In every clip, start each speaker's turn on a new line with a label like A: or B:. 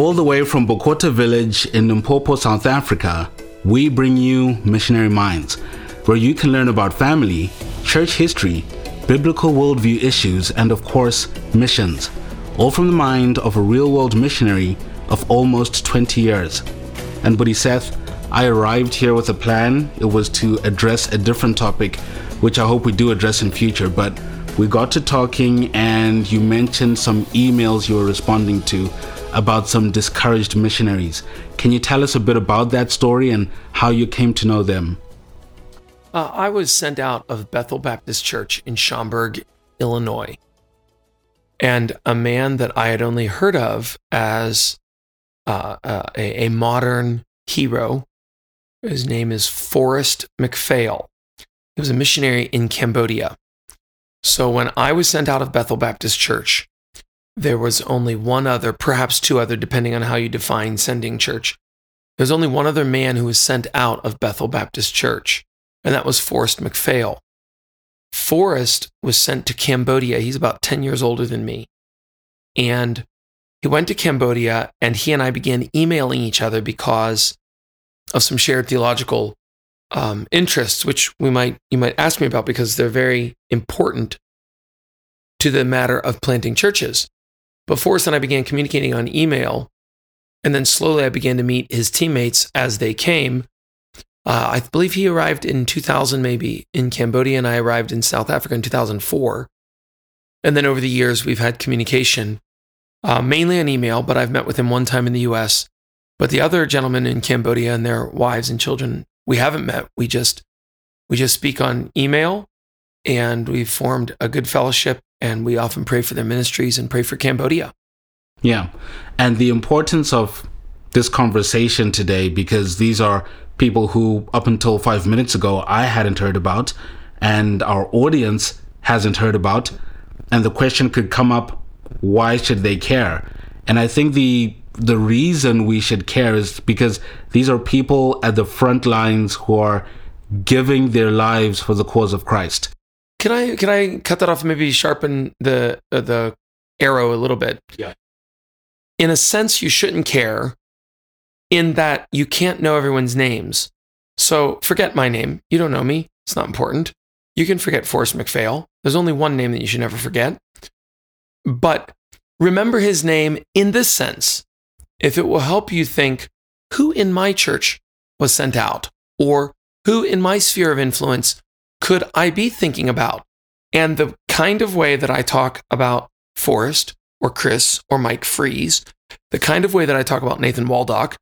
A: All the way from Bokota village in Limpopo, South Africa, we bring you Missionary Minds, where you can learn about family, church history, biblical worldview issues, and of course, missions, all from the mind of a real world missionary of almost 20 years. And Buddy Seth, I arrived here with a plan. It was to address a different topic, which I hope we do address in future, but we got to talking and you mentioned some emails you were responding to about some discouraged missionaries. Can you tell us a bit about that story and how you came to know them?
B: Uh, I was sent out of Bethel Baptist Church in Schaumburg, Illinois. And a man that I had only heard of as uh, uh, a, a, modern hero, his name is Forrest McPhail. He was a missionary in Cambodia. So when I was sent out of Bethel Baptist Church, there was only one other, perhaps two other, depending on how you define sending church. There's only one other man who was sent out of Bethel Baptist Church, and that was Forrest McPhail. Forrest was sent to Cambodia. He's about 10 years older than me. And he went to Cambodia, and he and I began emailing each other because of some shared theological um, interests, which we might you might ask me about because they're very important to the matter of planting churches. But Forrest and I began communicating on email, and then slowly I began to meet his teammates as they came. Uh, I believe he arrived in 2000, maybe in Cambodia, and I arrived in South Africa in 2004. And then over the years, we've had communication, uh, mainly on email, but I've met with him one time in the US. But the other gentlemen in Cambodia and their wives and children we haven't met. We just we just speak on email and we've formed a good fellowship and we often pray for their ministries and pray for Cambodia.
A: Yeah. And the importance of this conversation today because these are people who up until 5 minutes ago I hadn't heard about and our audience hasn't heard about and the question could come up why should they care? And I think the the reason we should care is because these are people at the front lines who are giving their lives for the cause of Christ.
B: Can I can I cut that off? And maybe sharpen the uh, the arrow a little bit.
A: Yeah.
B: In a sense, you shouldn't care. In that you can't know everyone's names, so forget my name. You don't know me. It's not important. You can forget Forrest McPhail. There's only one name that you should never forget. But remember his name in this sense if it will help you think who in my church was sent out or who in my sphere of influence could I be thinking about? And the kind of way that I talk about Forrest or Chris or Mike Freeze, the kind of way that I talk about Nathan Waldock,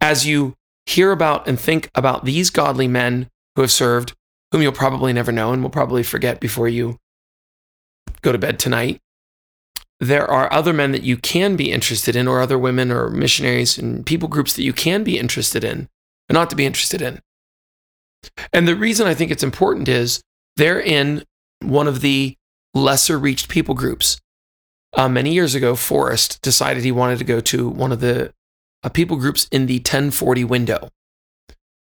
B: as you hear about and think about these godly men who have served, whom you'll probably never know and will probably forget before you go to bed tonight, there are other men that you can be interested in, or other women or missionaries and people groups that you can be interested in, and not to be interested in. And the reason I think it's important is they're in one of the lesser reached people groups. Uh, many years ago, Forrest decided he wanted to go to one of the uh, people groups in the 1040 window.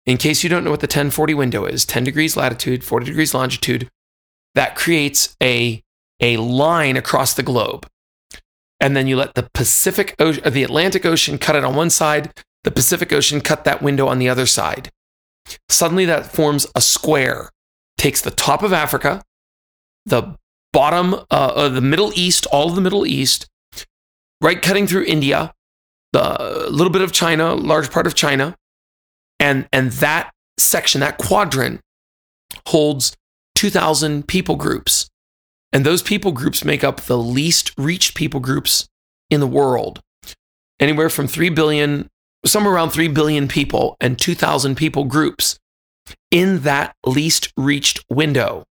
B: In case you don't know what the 1040 window is, 10 degrees latitude, 40 degrees longitude, that creates a, a line across the globe and then you let the Pacific Ocean, the Atlantic Ocean cut it on one side, the Pacific Ocean cut that window on the other side. Suddenly that forms a square. Takes the top of Africa, the bottom uh, of the Middle East, all of the Middle East, right cutting through India, the little bit of China, large part of China, and and that section, that quadrant holds 2,000 people groups. And those people groups make up the least reached people groups in the world. Anywhere from 3 billion, somewhere around 3 billion people and 2,000 people groups in that least reached window.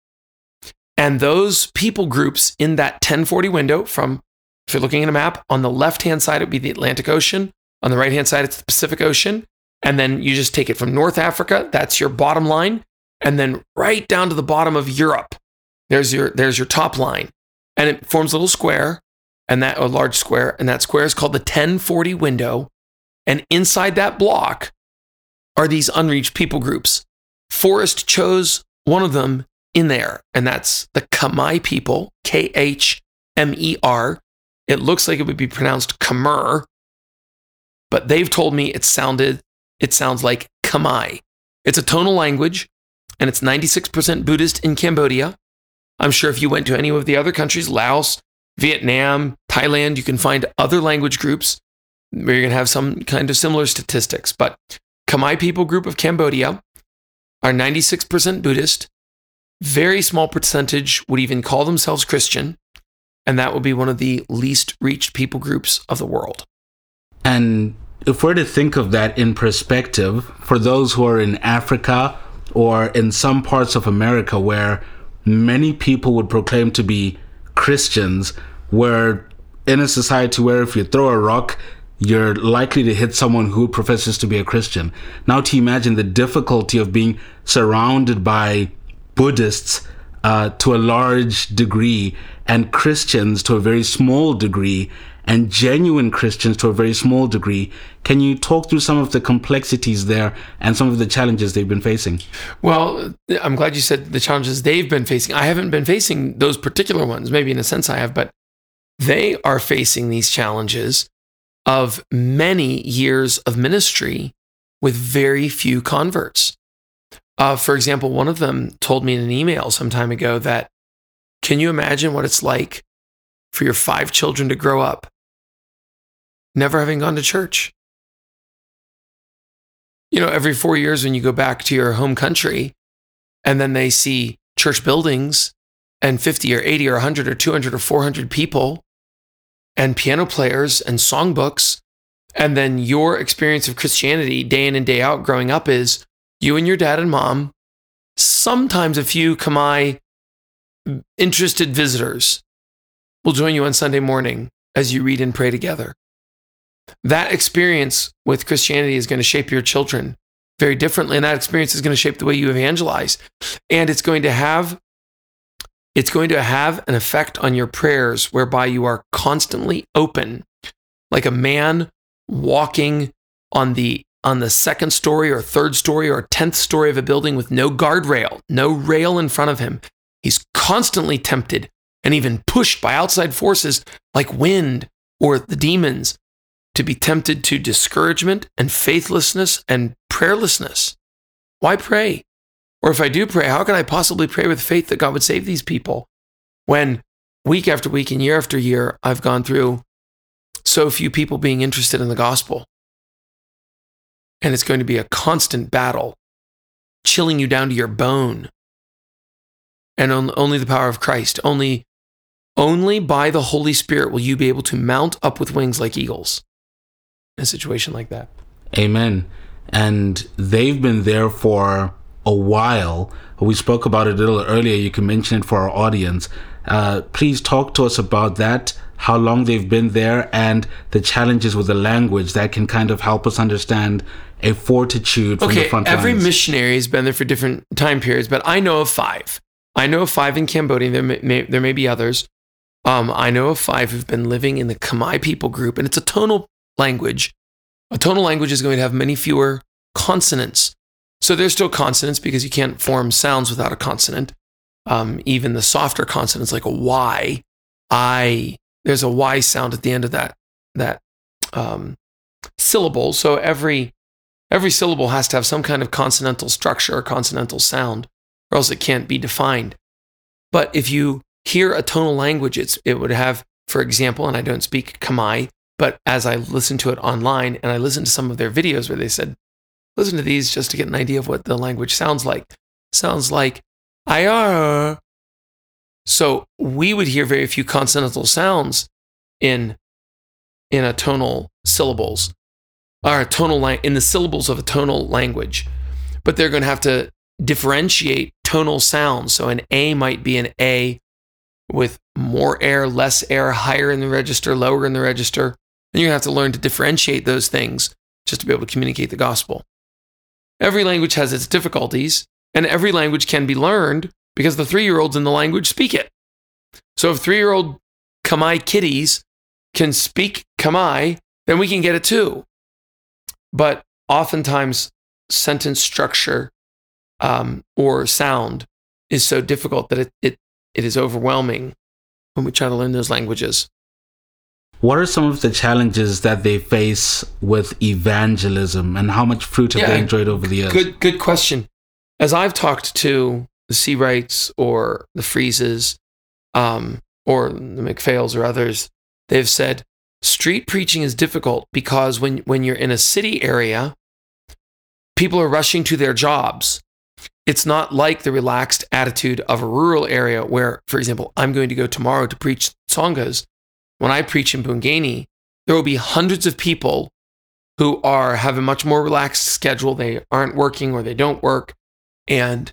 B: And those people groups in that 1040 window from, if you're looking at a map, on the left hand side, it would be the Atlantic Ocean. On the right hand side, it's the Pacific Ocean. And then you just take it from North Africa, that's your bottom line. And then right down to the bottom of Europe, there's your there's your top line, and it forms a little square, and that a large square, and that square is called the 1040 window. And inside that block are these unreached people groups. Forrest chose one of them in there, and that's the Khmer people, K H M E R. It looks like it would be pronounced Khmer. but they've told me it sounded, it sounds like Khmer. It's a tonal language and it's 96% Buddhist in Cambodia. I'm sure if you went to any of the other countries, Laos, Vietnam, Thailand, you can find other language groups you're going to have some kind of similar statistics. But Khmer people group of Cambodia are 96% Buddhist. Very small percentage would even call themselves Christian. And that would be one of the least reached people groups of the world.
A: And if we're to think of that in perspective, for those who are in Africa or in some parts of America where many people would proclaim to be Christians, where in a society where if you throw a rock, you're likely to hit someone who professes to be a Christian. Now, to imagine the difficulty of being surrounded by Buddhists uh, to a large degree and Christians to a very small degree and genuine Christians to a very small degree. Can you talk through some of the complexities there and some of the challenges they've been facing?
B: Well, I'm glad you said the challenges they've been facing. I haven't been facing those particular ones. Maybe in a sense I have, but they are facing these challenges of many years of ministry with very few converts. Uh, for example, one of them told me in an email some time ago that can you imagine what it's like for your five children to grow up never having gone to church? You know, every four years when you go back to your home country and then they see church buildings and 50 or 80 or 100 or 200 or 400 people and piano players and songbooks. And then your experience of Christianity day in and day out growing up is you and your dad and mom, sometimes a few Khmer interested visitors will join you on Sunday morning as you read and pray together. That experience with Christianity is going to shape your children very differently. And that experience is going to shape the way you evangelize. And it's going to have it's going to have an effect on your prayers whereby you are constantly open, like a man walking on the on the second story or third story or 10th story of a building with no guardrail, no rail in front of him. He's constantly tempted and even pushed by outside forces like wind or the demons to be tempted to discouragement and faithlessness and prayerlessness. Why pray? Or if I do pray, how can I possibly pray with faith that God would save these people when week after week and year after year I've gone through so few people being interested in the gospel? And it's going to be a constant battle, chilling you down to your bone. And only the power of Christ, only, only by the Holy Spirit will you be able to mount up with wings like eagles in a situation like that.
A: Amen. And they've been there for a while. We spoke about it a little earlier. You can mention it for our audience. Uh, please talk to us about that, how long they've been there, and the challenges with the language that can kind of help us understand a fortitude from
B: okay,
A: the front
B: every
A: lines.
B: missionary has been there for different time periods, but I know of five. I know of five in Cambodia. There may, may there may be others. Um, I know of five who've been living in the Khmer people group, and it's a tonal language. A tonal language is going to have many fewer consonants so there's still consonants because you can't form sounds without a consonant. Um, even the softer consonants like a Y, I, there's a Y sound at the end of that, that um, syllable. So every, every syllable has to have some kind of consonantal structure or consonantal sound, or else it can't be defined. But if you hear a tonal language, it's, it would have, for example, and I don't speak Khmer, but as I listen to it online and I listen to some of their videos where they said listen to these just to get an idea of what the language sounds like. Sounds like IR. So we would hear very few consonantal sounds in in a tonal syllables or a tonal in the syllables of a tonal language. But they're going to have to differentiate tonal sounds. So an A might be an A with more air, less air, higher in the register, lower in the register. And you're going to have to learn to differentiate those things just to be able to communicate the gospel. Every language has its difficulties, and every language can be learned because the three year olds in the language speak it. So if three year old Khmer kiddies can speak Khmer, then we can get it too. But oftentimes, sentence structure um, or sound is so difficult that it, it, it is overwhelming when we try to learn those languages.
A: What are some of the challenges that they face with evangelism and how much fruit have yeah, they enjoyed over the years?
B: Good, good question. As I've talked to the Seawrights or the Freezes um, or the McPhails or others, they've said street preaching is difficult because when, when you're in a city area, people are rushing to their jobs. It's not like the relaxed attitude of a rural area where, for example, I'm going to go tomorrow to preach Tsongas. When I preach in Bungani, there will be hundreds of people who are have a much more relaxed schedule. They aren't working or they don't work. And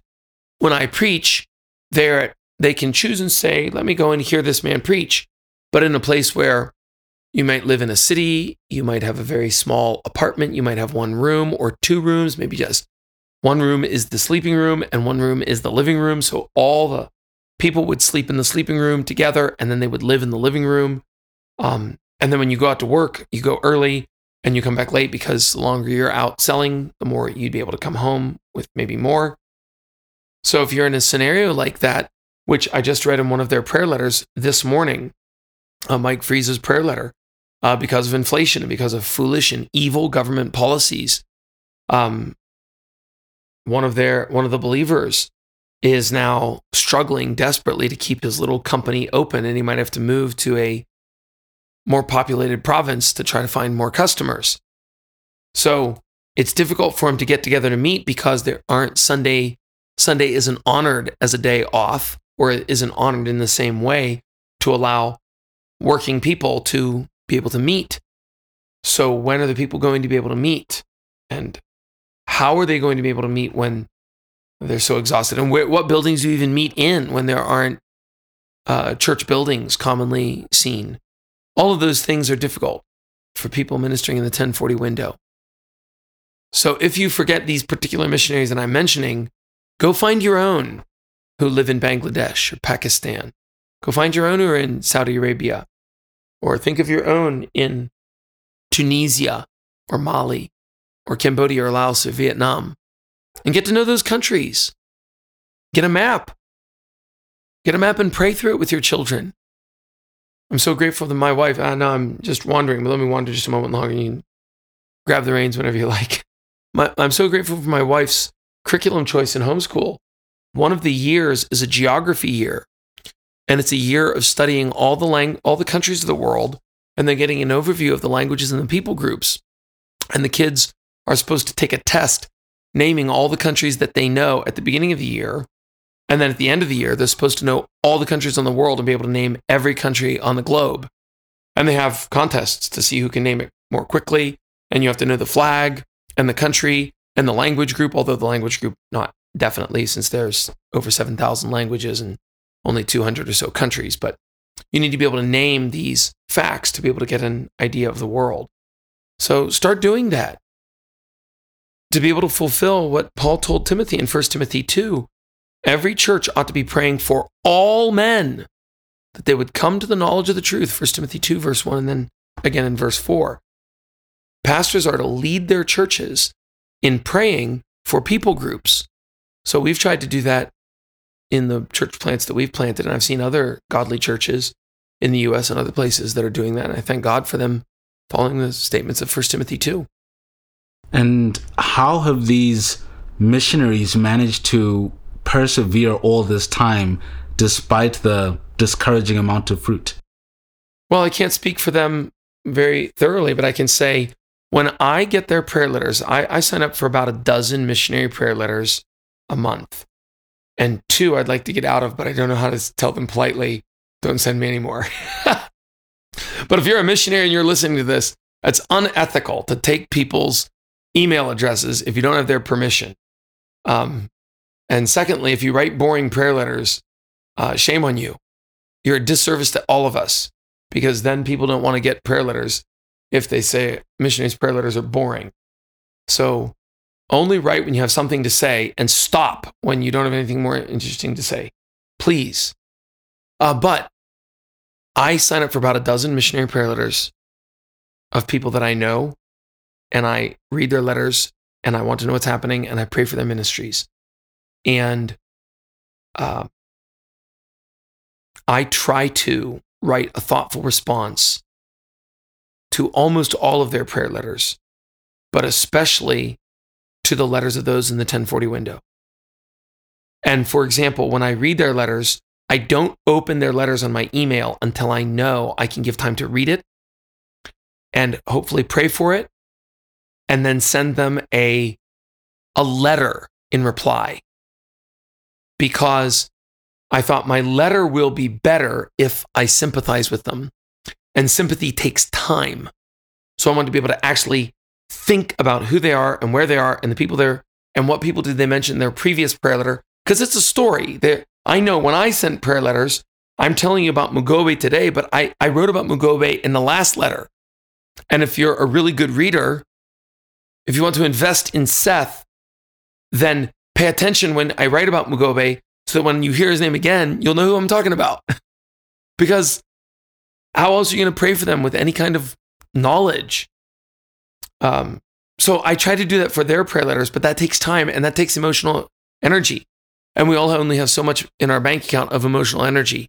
B: when I preach, they're they can choose and say, let me go and hear this man preach. But in a place where you might live in a city, you might have a very small apartment, you might have one room or two rooms, maybe just one room is the sleeping room and one room is the living room. So all the people would sleep in the sleeping room together and then they would live in the living room. Um, and then when you go out to work, you go early and you come back late because the longer you're out selling, the more you'd be able to come home with maybe more. So if you're in a scenario like that, which I just read in one of their prayer letters this morning, uh, Mike Freeze's prayer letter, uh, because of inflation and because of foolish and evil government policies. Um, one of their one of the believers is now struggling desperately to keep his little company open, and he might have to move to a more populated province to try to find more customers. So it's difficult for them to get together to meet because there aren't Sunday. Sunday isn't honored as a day off or isn't honored in the same way to allow working people to be able to meet. So when are the people going to be able to meet? And how are they going to be able to meet when they're so exhausted? And where, what buildings do you even meet in when there aren't uh, church buildings commonly seen? All of those things are difficult for people ministering in the 1040 window. So if you forget these particular missionaries that I'm mentioning, go find your own who live in Bangladesh or Pakistan. Go find your own who are in Saudi Arabia. Or think of your own in Tunisia or Mali or Cambodia or Laos or Vietnam and get to know those countries. Get a map. Get a map and pray through it with your children. I'm so grateful that my wife, uh, I know I'm just wandering, but let me wander just a moment longer. You can grab the reins whenever you like. My, I'm so grateful for my wife's curriculum choice in homeschool. One of the years is a geography year, and it's a year of studying all the lang- all the countries of the world and then getting an overview of the languages and the people groups. And the kids are supposed to take a test naming all the countries that they know at the beginning of the year. And then at the end of the year, they're supposed to know all the countries on the world and be able to name every country on the globe. And they have contests to see who can name it more quickly. And you have to know the flag and the country and the language group, although the language group, not definitely, since there's over 7,000 languages and only 200 or so countries. But you need to be able to name these facts to be able to get an idea of the world. So start doing that to be able to fulfill what Paul told Timothy in 1 Timothy 2. Every church ought to be praying for all men that they would come to the knowledge of the truth. 1 Timothy 2, verse 1, and then again in verse 4. Pastors are to lead their churches in praying for people groups. So we've tried to do that in the church plants that we've planted, and I've seen other godly churches in the US and other places that are doing that. And I thank God for them following the statements of 1 Timothy 2.
A: And how have these missionaries managed to persevere all this time despite the discouraging amount of fruit?
B: Well, I can't speak for them very thoroughly, but I can say when I get their prayer letters, I, I sign up for about a dozen missionary prayer letters a month. And two, I'd like to get out of, but I don't know how to tell them politely, don't send me anymore. but if you're a missionary and you're listening to this, it's unethical to take people's email addresses if you don't have their permission. Um, and secondly, if you write boring prayer letters, uh, shame on you. You're a disservice to all of us because then people don't want to get prayer letters if they say missionaries' prayer letters are boring. So only write when you have something to say and stop when you don't have anything more interesting to say. Please. Uh, but I sign up for about a dozen missionary prayer letters of people that I know and I read their letters and I want to know what's happening and I pray for their ministries. And uh, I try to write a thoughtful response to almost all of their prayer letters, but especially to the letters of those in the 1040 window. And for example, when I read their letters, I don't open their letters on my email until I know I can give time to read it and hopefully pray for it and then send them a a letter in reply. Because I thought my letter will be better if I sympathize with them. And sympathy takes time. So I want to be able to actually think about who they are and where they are and the people there and what people did they mention in their previous prayer letter because it's a story. They're, I know when I sent prayer letters, I'm telling you about Mugabe today, but I, I wrote about Mugabe in the last letter. And if you're a really good reader, if you want to invest in Seth, then pay attention when I write about Mugabe so that when you hear his name again, you'll know who I'm talking about. because how else are you going to pray for them with any kind of knowledge? Um, so I try to do that for their prayer letters, but that takes time and that takes emotional energy. And we all only have so much in our bank account of emotional energy.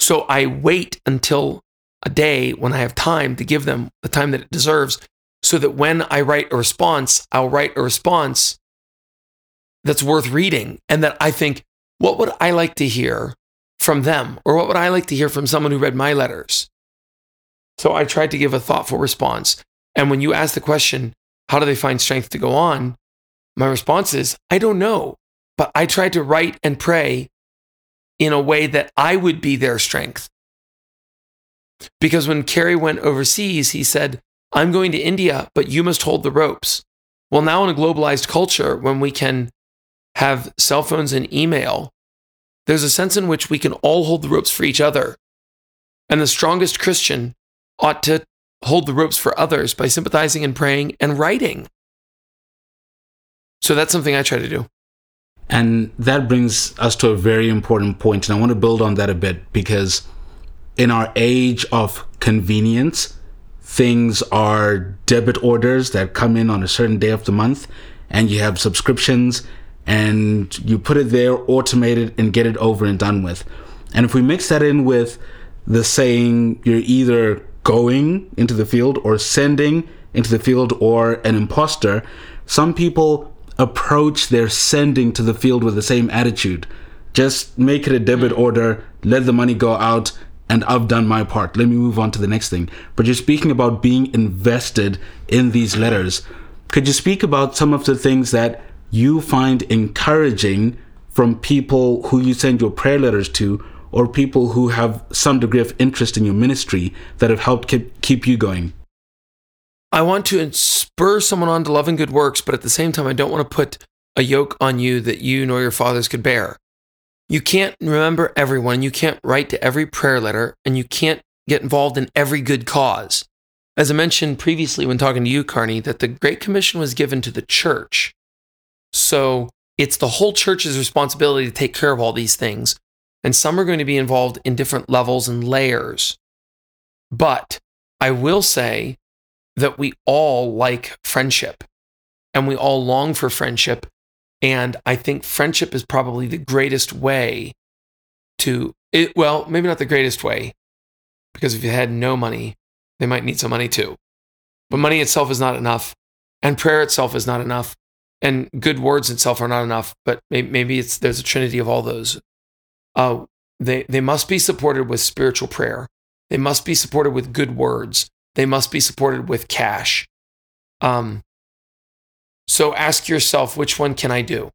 B: So I wait until a day when I have time to give them the time that it deserves so that when I write a response, I'll write a response that's worth reading and that I think, what would I like to hear from them? Or what would I like to hear from someone who read my letters? So I tried to give a thoughtful response. And when you ask the question, how do they find strength to go on? My response is, I don't know. But I tried to write and pray in a way that I would be their strength. Because when Carey went overseas, he said, I'm going to India, but you must hold the ropes. Well, now in a globalized culture, when we can have cell phones and email, there's a sense in which we can all hold the ropes for each other. And the strongest Christian ought to hold the ropes for others by sympathizing and praying and writing. So that's something I try to do.
A: And that brings us to a very important point, and I want to build on that a bit because in our age of convenience, things are debit orders that come in on a certain day of the month, and you have subscriptions, and you put it there, automate it, and get it over and done with. And if we mix that in with the saying, you're either going into the field or sending into the field or an imposter, some people approach their sending to the field with the same attitude. Just make it a debit mm. order, let the money go out, and I've done my part. Let me move on to the next thing. But you're speaking about being invested in these letters. Could you speak about some of the things that you find encouraging from people who you send your prayer letters to or people who have some degree of interest in your ministry that have helped keep, you going?
B: I want to spur someone on to love and good works, but at the same time, I don't want to put a yoke on you that you nor your fathers could bear. You can't remember everyone. You can't write to every prayer letter, and you can't get involved in every good cause. As I mentioned previously when talking to you, Carney, that the Great Commission was given to the church. So it's the whole church's responsibility to take care of all these things. And some are going to be involved in different levels and layers. But I will say that we all like friendship and we all long for friendship. And I think friendship is probably the greatest way to it. Well, maybe not the greatest way, because if you had no money, they might need some money too. But money itself is not enough, and prayer itself is not enough, and good words itself are not enough. But maybe it's there's a trinity of all those. Uh, they they must be supported with spiritual prayer. They must be supported with good words. They must be supported with cash. Um, so ask yourself, which one can I do?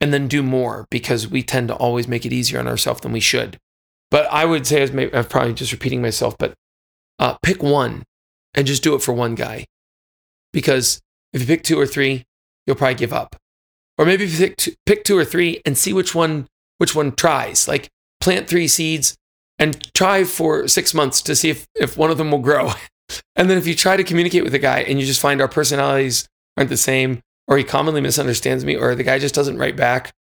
B: And then do more because we tend to always make it easier on ourselves than we should. But I would say, I'm probably just repeating myself, but uh, pick one and just do it for one guy. Because if you pick two or three, you'll probably give up. Or maybe if you pick two, pick two or three and see which one which one tries. Like plant three seeds and try for six months to see if, if one of them will grow. and then if you try to communicate with a guy and you just find our personalities aren't the same, or he commonly misunderstands me, or the guy just doesn't write back,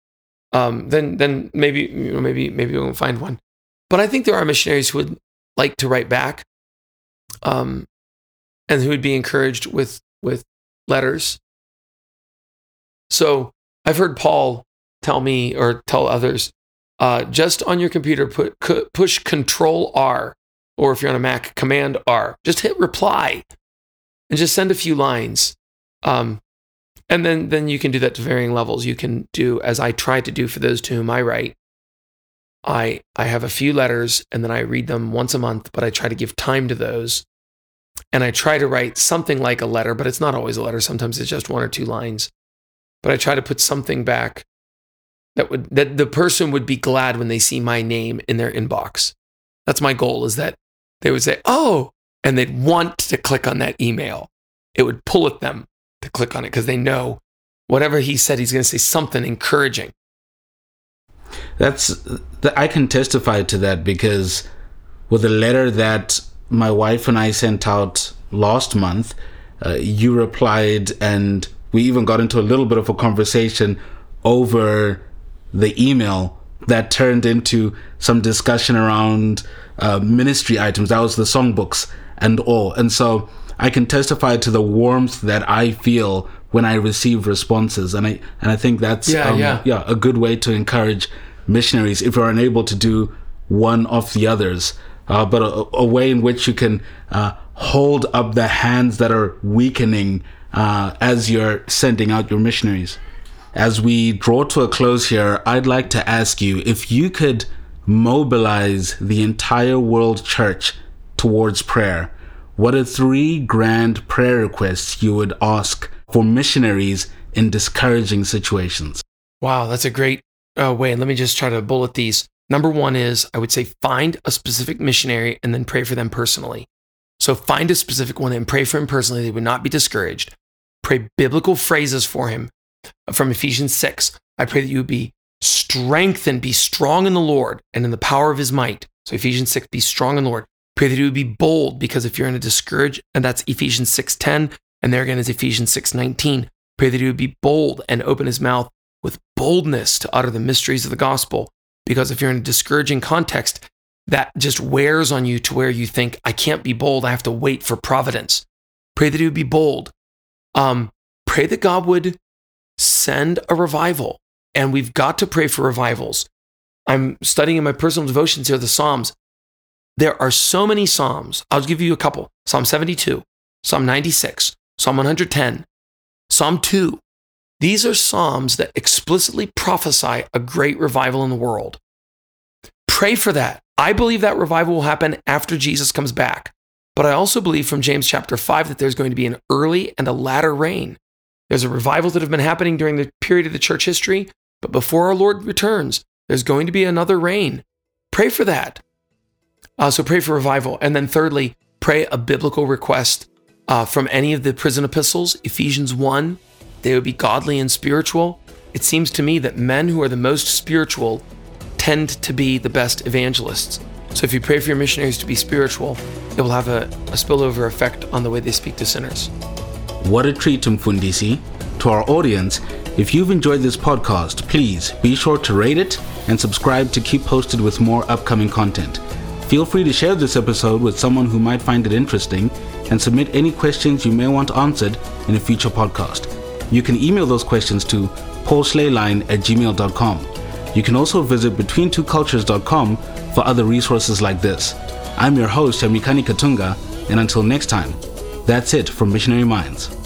B: um, then then maybe you know, maybe maybe we won't find one. But I think there are missionaries who would like to write back, um, and who would be encouraged with with letters. So I've heard Paul tell me or tell others, uh, just on your computer, put push Control R or if you're on a Mac, Command R. Just hit reply and just send a few lines. Um, and then then you can do that to varying levels. You can do as I try to do for those to whom I write. I I have a few letters and then I read them once a month, but I try to give time to those. And I try to write something like a letter, but it's not always a letter. Sometimes it's just one or two lines. But I try to put something back that would that the person would be glad when they see my name in their inbox. That's my goal is that they would say, "Oh," and they'd want to click on that email. It would pull at them to click on it because they know whatever he said he's going to say something encouraging.
A: That's I can testify to that because with the letter that my wife and I sent out last month, uh, you replied and we even got into a little bit of a conversation over the email that turned into some discussion around uh, ministry items. That was the songbooks and all. And so I can testify to the warmth that I feel when I receive responses. And I, and I think that's,
B: yeah, um, yeah.
A: yeah, a good way to encourage missionaries if you're unable to do one of the others. Uh, but a, a, way in which you can uh, hold up the hands that are weakening uh, as you're sending out your missionaries. As we draw to a close here, I'd like to ask you if you could mobilize the entire world church towards prayer, what are three grand prayer requests you would ask for missionaries in discouraging situations?
B: Wow, that's a great uh, way. And let me just try to bullet these. Number one is I would say find a specific missionary and then pray for them personally. So find a specific one and pray for him personally. They would not be discouraged. Pray biblical phrases for him from Ephesians 6. I pray that you would be strengthened, be strong in the Lord and in the power of his might. So Ephesians 6, be strong in the Lord. Pray that you would be bold because if you're in a discourage, and that's Ephesians 6.10, and there again is Ephesians 6.19. Pray that he would be bold and open his mouth with boldness to utter the mysteries of the gospel. Because if you're in a discouraging context, that just wears on you to where you think, I can't be bold. I have to wait for providence. Pray that he would be bold. Um, pray that God would send a revival. And we've got to pray for revivals. I'm studying in my personal devotions here the Psalms. There are so many Psalms. I'll give you a couple Psalm 72, Psalm 96, Psalm 110, Psalm 2. These are Psalms that explicitly prophesy a great revival in the world. Pray for that. I believe that revival will happen after Jesus comes back. But I also believe from James chapter 5 that there's going to be an early and a latter rain. There's a revival that have been happening during the period of the church history, but before our Lord returns, there's going to be another rain. Pray for that. Uh, so pray for revival. And then thirdly, pray a biblical request uh, from any of the prison epistles, Ephesians 1. They would be godly and spiritual. It seems to me that men who are the most spiritual tend to be the best evangelists. So if you pray for your missionaries to be spiritual, it will have a, a spillover effect on the way they speak to sinners.
A: What a treat, Mfundisi. To our audience, if you've enjoyed this podcast, please be sure to rate it and subscribe to keep posted with more upcoming content. Feel free to share this episode with someone who might find it interesting and submit any questions you may want answered in a future podcast. You can email those questions to paulslayline at gmail.com. You can also visit betweentwocultures.com for other resources like this. I'm your host, Yamikani Katunga, and until next time, that's it from Missionary Minds.